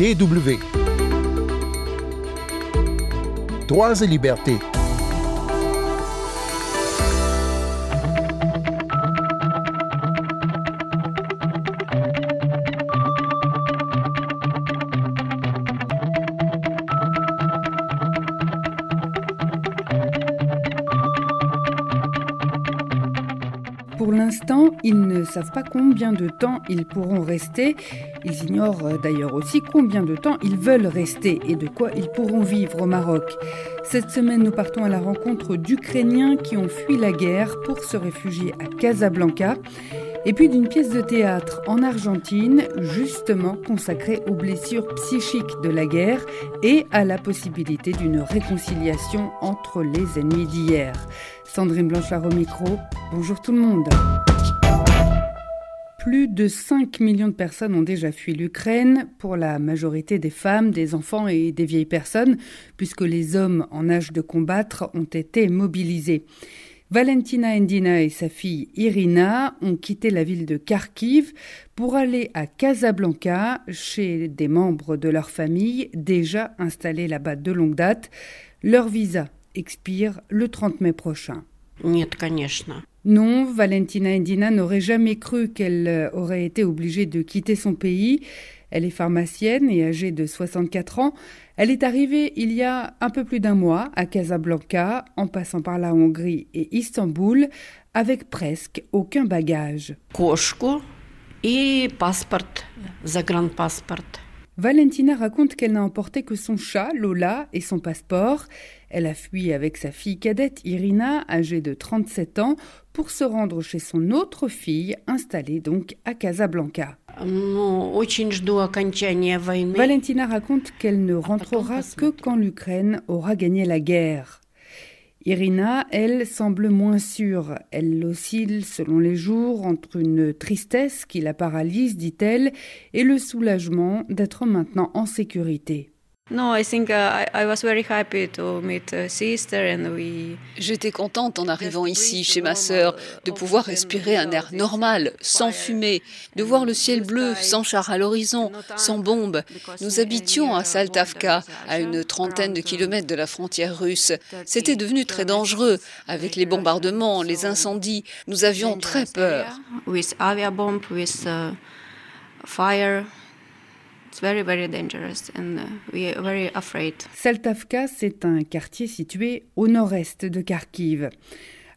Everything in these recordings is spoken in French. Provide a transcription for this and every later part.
DW. Droits et libertés. Pour l'instant, ils ne savent pas combien de temps ils pourront rester. Ils ignorent euh, d'ailleurs aussi combien de temps ils veulent rester et de quoi ils pourront vivre au Maroc. Cette semaine, nous partons à la rencontre d'Ukrainiens qui ont fui la guerre pour se réfugier à Casablanca. Et puis d'une pièce de théâtre en Argentine, justement consacrée aux blessures psychiques de la guerre et à la possibilité d'une réconciliation entre les ennemis d'hier. Sandrine Blanchard au micro, bonjour tout le monde. Plus de 5 millions de personnes ont déjà fui l'Ukraine, pour la majorité des femmes, des enfants et des vieilles personnes, puisque les hommes en âge de combattre ont été mobilisés. Valentina Endina et sa fille Irina ont quitté la ville de Kharkiv pour aller à Casablanca chez des membres de leur famille déjà installés là-bas de longue date. Leur visa expire le 30 mai prochain. Non, Valentina Endina n'aurait jamais cru qu'elle aurait été obligée de quitter son pays. Elle est pharmacienne et âgée de 64 ans. Elle est arrivée il y a un peu plus d'un mois à Casablanca, en passant par la Hongrie et Istanbul, avec presque aucun bagage. et passeport, passeport. Valentina raconte qu'elle n'a emporté que son chat, Lola, et son passeport. Elle a fui avec sa fille cadette Irina, âgée de 37 ans, pour se rendre chez son autre fille, installée donc à Casablanca. Valentina raconte qu'elle ne rentrera que quand l'Ukraine aura gagné la guerre. Irina, elle, semble moins sûre. Elle oscille selon les jours entre une tristesse qui la paralyse, dit-elle, et le soulagement d'être maintenant en sécurité. J'étais contente en arrivant ici chez ma sœur de pouvoir respirer un air normal, sans fumée, de voir le ciel bleu, sans char à l'horizon, sans bombes. Nous habitions à Saltavka, à une trentaine de kilomètres de la frontière russe. C'était devenu très dangereux avec les bombardements, les incendies. Nous avions très peur. Saltavka, c'est un quartier situé au nord-est de Kharkiv.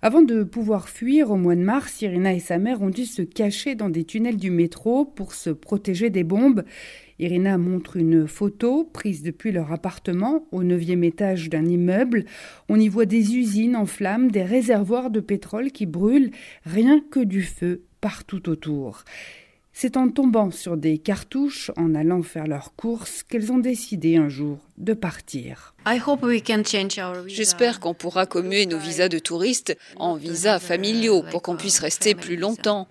Avant de pouvoir fuir au mois de mars, Irina et sa mère ont dû se cacher dans des tunnels du métro pour se protéger des bombes. Irina montre une photo prise depuis leur appartement au neuvième étage d'un immeuble. On y voit des usines en flammes, des réservoirs de pétrole qui brûlent, rien que du feu partout autour. C'est en tombant sur des cartouches, en allant faire leurs courses, qu'elles ont décidé un jour de partir. J'espère qu'on pourra commuer nos visas de touristes en visas familiaux pour qu'on puisse rester plus longtemps.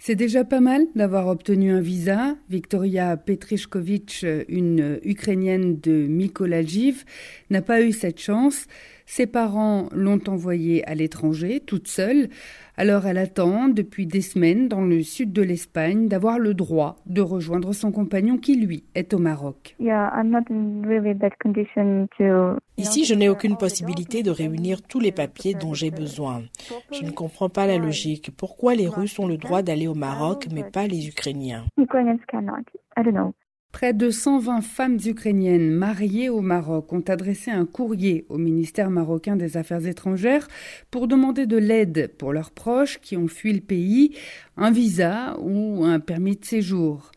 C'est déjà pas mal d'avoir obtenu un visa. Victoria Petrichkovitch, une Ukrainienne de Mykolaiv, n'a pas eu cette chance. Ses parents l'ont envoyée à l'étranger, toute seule. Alors elle attend depuis des semaines dans le sud de l'Espagne d'avoir le droit de rejoindre son compagnon qui, lui, est au Maroc. Ici, je n'ai aucune possibilité de réunir tous les papiers dont j'ai besoin. Je ne comprends pas la logique. Pourquoi les Russes ont le droit d'aller au Maroc, mais pas les Ukrainiens? Près de 120 femmes ukrainiennes mariées au Maroc ont adressé un courrier au ministère marocain des Affaires étrangères pour demander de l'aide pour leurs proches qui ont fui le pays, un visa ou un permis de séjour.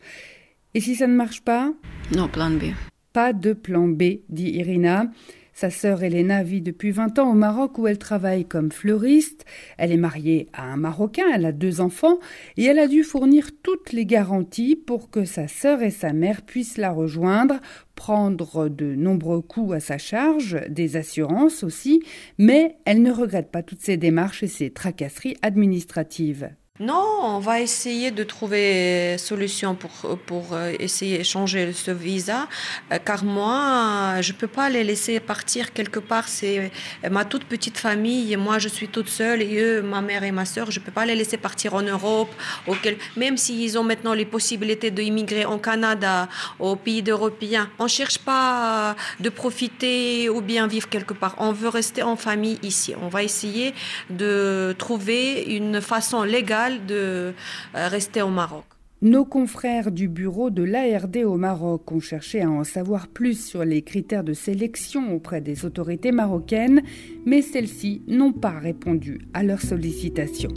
Et si ça ne marche pas? Non, plan B. Pas de plan B, dit Irina. Sa sœur Elena vit depuis 20 ans au Maroc où elle travaille comme fleuriste. Elle est mariée à un Marocain, elle a deux enfants et elle a dû fournir toutes les garanties pour que sa sœur et sa mère puissent la rejoindre, prendre de nombreux coûts à sa charge, des assurances aussi, mais elle ne regrette pas toutes ces démarches et ces tracasseries administratives. Non, on va essayer de trouver solution pour, pour euh, essayer de changer ce visa, euh, car moi, je peux pas les laisser partir quelque part. C'est ma toute petite famille, moi je suis toute seule, et eux, ma mère et ma soeur, je peux pas les laisser partir en Europe, auquel, même s'ils ont maintenant les possibilités d'immigrer en Canada, aux pays européens. On cherche pas de profiter ou bien vivre quelque part. On veut rester en famille ici. On va essayer de trouver une façon légale de euh, rester au Maroc. Nos confrères du bureau de l'ARD au Maroc ont cherché à en savoir plus sur les critères de sélection auprès des autorités marocaines, mais celles-ci n'ont pas répondu à leurs sollicitations.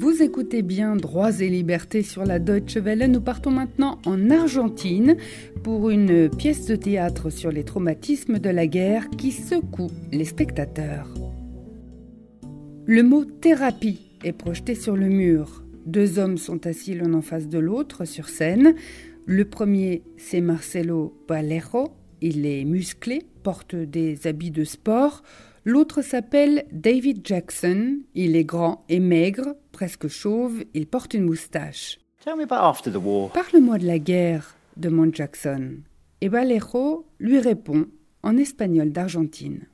Vous écoutez bien Droits et libertés sur la Deutsche Welle. Nous partons maintenant en Argentine pour une pièce de théâtre sur les traumatismes de la guerre qui secoue les spectateurs. Le mot thérapie est projeté sur le mur. Deux hommes sont assis l'un en face de l'autre sur scène. Le premier, c'est Marcelo Vallejo. Il est musclé, porte des habits de sport. L'autre s'appelle David Jackson. Il est grand et maigre, presque chauve. Il porte une moustache. Parle-moi de la guerre, demande Jackson. Et Vallejo lui répond en espagnol d'Argentine.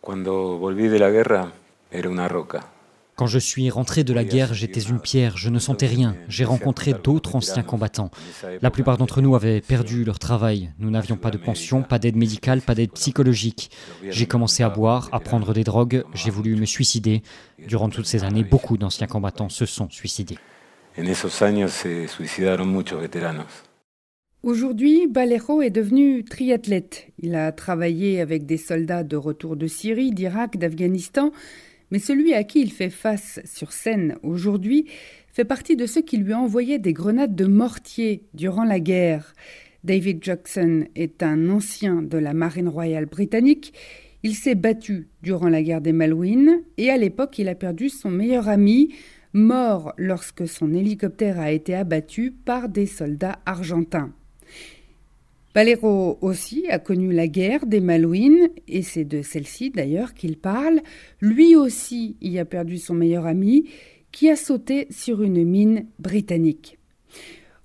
Cuando volví de la guerra, era una roca. Quand je suis rentré de la guerre, j'étais une pierre, je ne sentais rien. J'ai rencontré d'autres anciens combattants. La plupart d'entre nous avaient perdu leur travail. Nous n'avions pas de pension, pas d'aide médicale, pas d'aide psychologique. J'ai commencé à boire, à prendre des drogues, j'ai voulu me suicider. Durant toutes ces années, beaucoup d'anciens combattants se sont suicidés. Aujourd'hui, Balejo est devenu triathlète. Il a travaillé avec des soldats de retour de Syrie, d'Irak, d'Afghanistan mais celui à qui il fait face sur scène aujourd'hui fait partie de ceux qui lui envoyaient des grenades de mortier durant la guerre. David Jackson est un ancien de la Marine royale britannique. Il s'est battu durant la guerre des Malouines et à l'époque il a perdu son meilleur ami, mort lorsque son hélicoptère a été abattu par des soldats argentins. Valero aussi a connu la guerre des Malouines, et c'est de celle-ci d'ailleurs qu'il parle. Lui aussi y a perdu son meilleur ami, qui a sauté sur une mine britannique.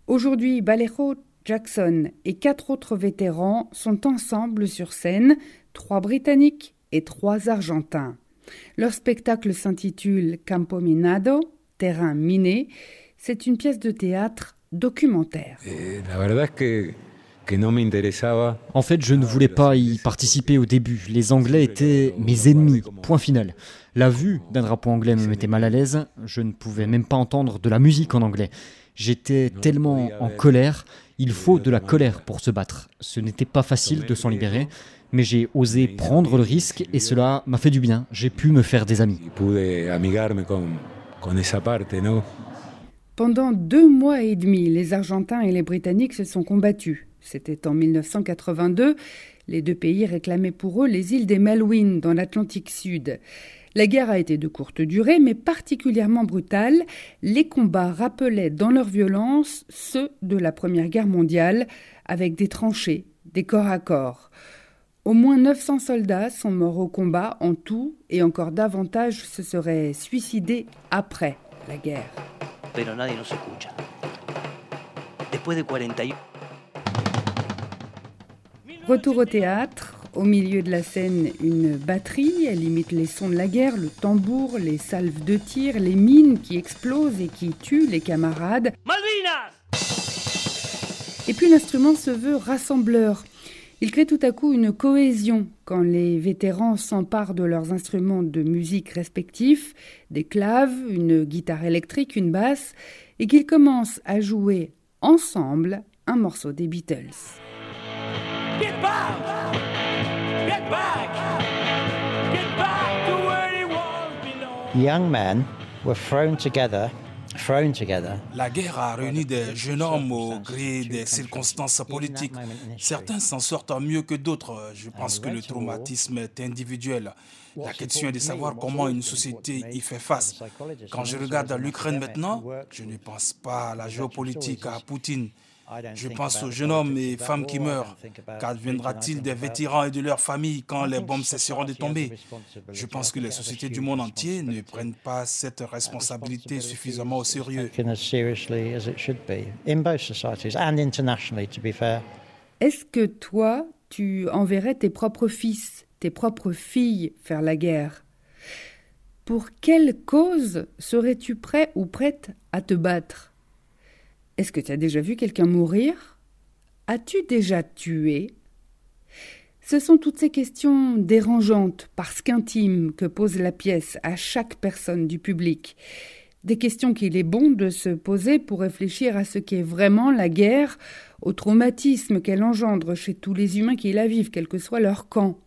Aujourd'hui, Valero Jackson et quatre autres vétérans sont ensemble sur scène, trois Britanniques et trois Argentins. Leur spectacle s'intitule Campo Minado, terrain miné. C'est une pièce de théâtre documentaire. La verdad que en fait, je ne voulais pas y participer au début. Les Anglais étaient mes ennemis, point final. La vue d'un drapeau anglais me mettait mal à l'aise. Je ne pouvais même pas entendre de la musique en anglais. J'étais tellement en colère. Il faut de la colère pour se battre. Ce n'était pas facile de s'en libérer, mais j'ai osé prendre le risque et cela m'a fait du bien. J'ai pu me faire des amis. Pendant deux mois et demi, les Argentins et les Britanniques se sont combattus. C'était en 1982. Les deux pays réclamaient pour eux les îles des Malouines dans l'Atlantique Sud. La guerre a été de courte durée, mais particulièrement brutale. Les combats rappelaient dans leur violence ceux de la Première Guerre mondiale, avec des tranchées, des corps à corps. Au moins 900 soldats sont morts au combat en tout, et encore davantage se seraient suicidés après la guerre. Retour au théâtre. Au milieu de la scène, une batterie. Elle imite les sons de la guerre, le tambour, les salves de tir, les mines qui explosent et qui tuent les camarades. Et puis l'instrument se veut rassembleur. Il crée tout à coup une cohésion quand les vétérans s'emparent de leurs instruments de musique respectifs, des claves, une guitare électrique, une basse, et qu'ils commencent à jouer ensemble un morceau des Beatles. Young men were thrown together la guerre a réuni des jeunes hommes au gré des circonstances politiques. Certains s'en sortent mieux que d'autres. Je pense que le traumatisme est individuel. La question est de savoir comment une société y fait face. Quand je regarde l'Ukraine maintenant, je ne pense pas à la géopolitique, à Poutine. Je pense aux jeunes hommes et femmes qui meurent. Qu'adviendra-t-il des vétérans et de leurs familles quand les bombes cesseront de tomber Je pense que les sociétés du monde entier ne prennent pas cette responsabilité suffisamment au sérieux. Est-ce que toi, tu enverrais tes propres fils, tes propres filles faire la guerre? Pour quelle cause serais-tu prêt ou prête à te battre? Est-ce que tu as déjà vu quelqu'un mourir? As-tu déjà tué? Ce sont toutes ces questions dérangeantes, parce qu'intimes, que pose la pièce à chaque personne du public. Des questions qu'il est bon de se poser pour réfléchir à ce qu'est vraiment la guerre, au traumatisme qu'elle engendre chez tous les humains qui la vivent, quel que soit leur camp.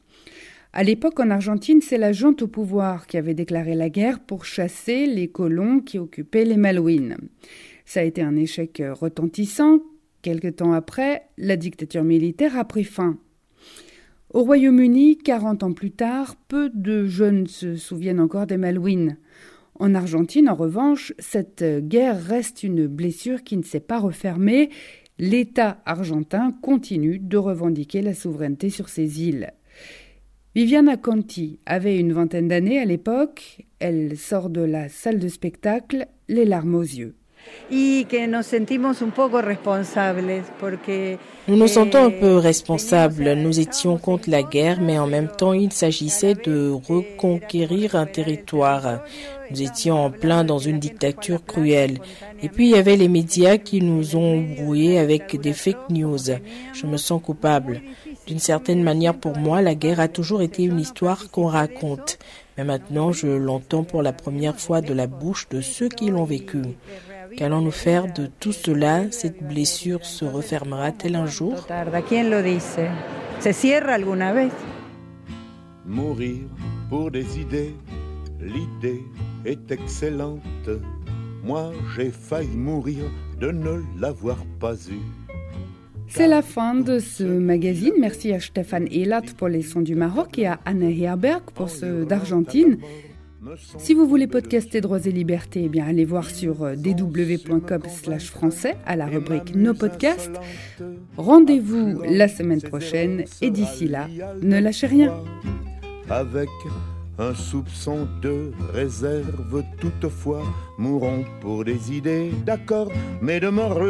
À l'époque, en Argentine, c'est la junte au pouvoir qui avait déclaré la guerre pour chasser les colons qui occupaient les Malouines. Ça a été un échec retentissant. Quelque temps après, la dictature militaire a pris fin. Au Royaume-Uni, 40 ans plus tard, peu de jeunes se souviennent encore des Malouines. En Argentine, en revanche, cette guerre reste une blessure qui ne s'est pas refermée. L'État argentin continue de revendiquer la souveraineté sur ces îles. Viviana Conti avait une vingtaine d'années à l'époque. Elle sort de la salle de spectacle, les larmes aux yeux. Nous nous sentons un peu responsables. Nous étions contre la guerre, mais en même temps, il s'agissait de reconquérir un territoire. Nous étions en plein dans une dictature cruelle. Et puis, il y avait les médias qui nous ont brouillés avec des fake news. Je me sens coupable. D'une certaine manière, pour moi, la guerre a toujours été une histoire qu'on raconte. Mais maintenant, je l'entends pour la première fois de la bouche de ceux qui l'ont vécu. Qu'allons-nous faire de tout cela? Cette blessure se refermera-t-elle un jour? Mourir pour des idées, l'idée est excellente. Moi, j'ai failli mourir de ne l'avoir pas eu. C'est la fin de ce magazine. Merci à Stéphane Elat pour les sons du Maroc et à Anne Herberg pour ceux d'Argentine. Si vous voulez podcaster Droits et Libertés, eh bien allez voir sur euh, dw.com slash français à la rubrique Nos podcasts. Rendez-vous la semaine prochaine et d'ici là, ne lâchez rien. Avec un soupçon de réserve toutefois, mourons pour des idées, d'accord, mais de mort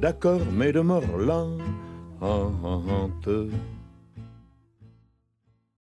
d'accord, mais de mort lente.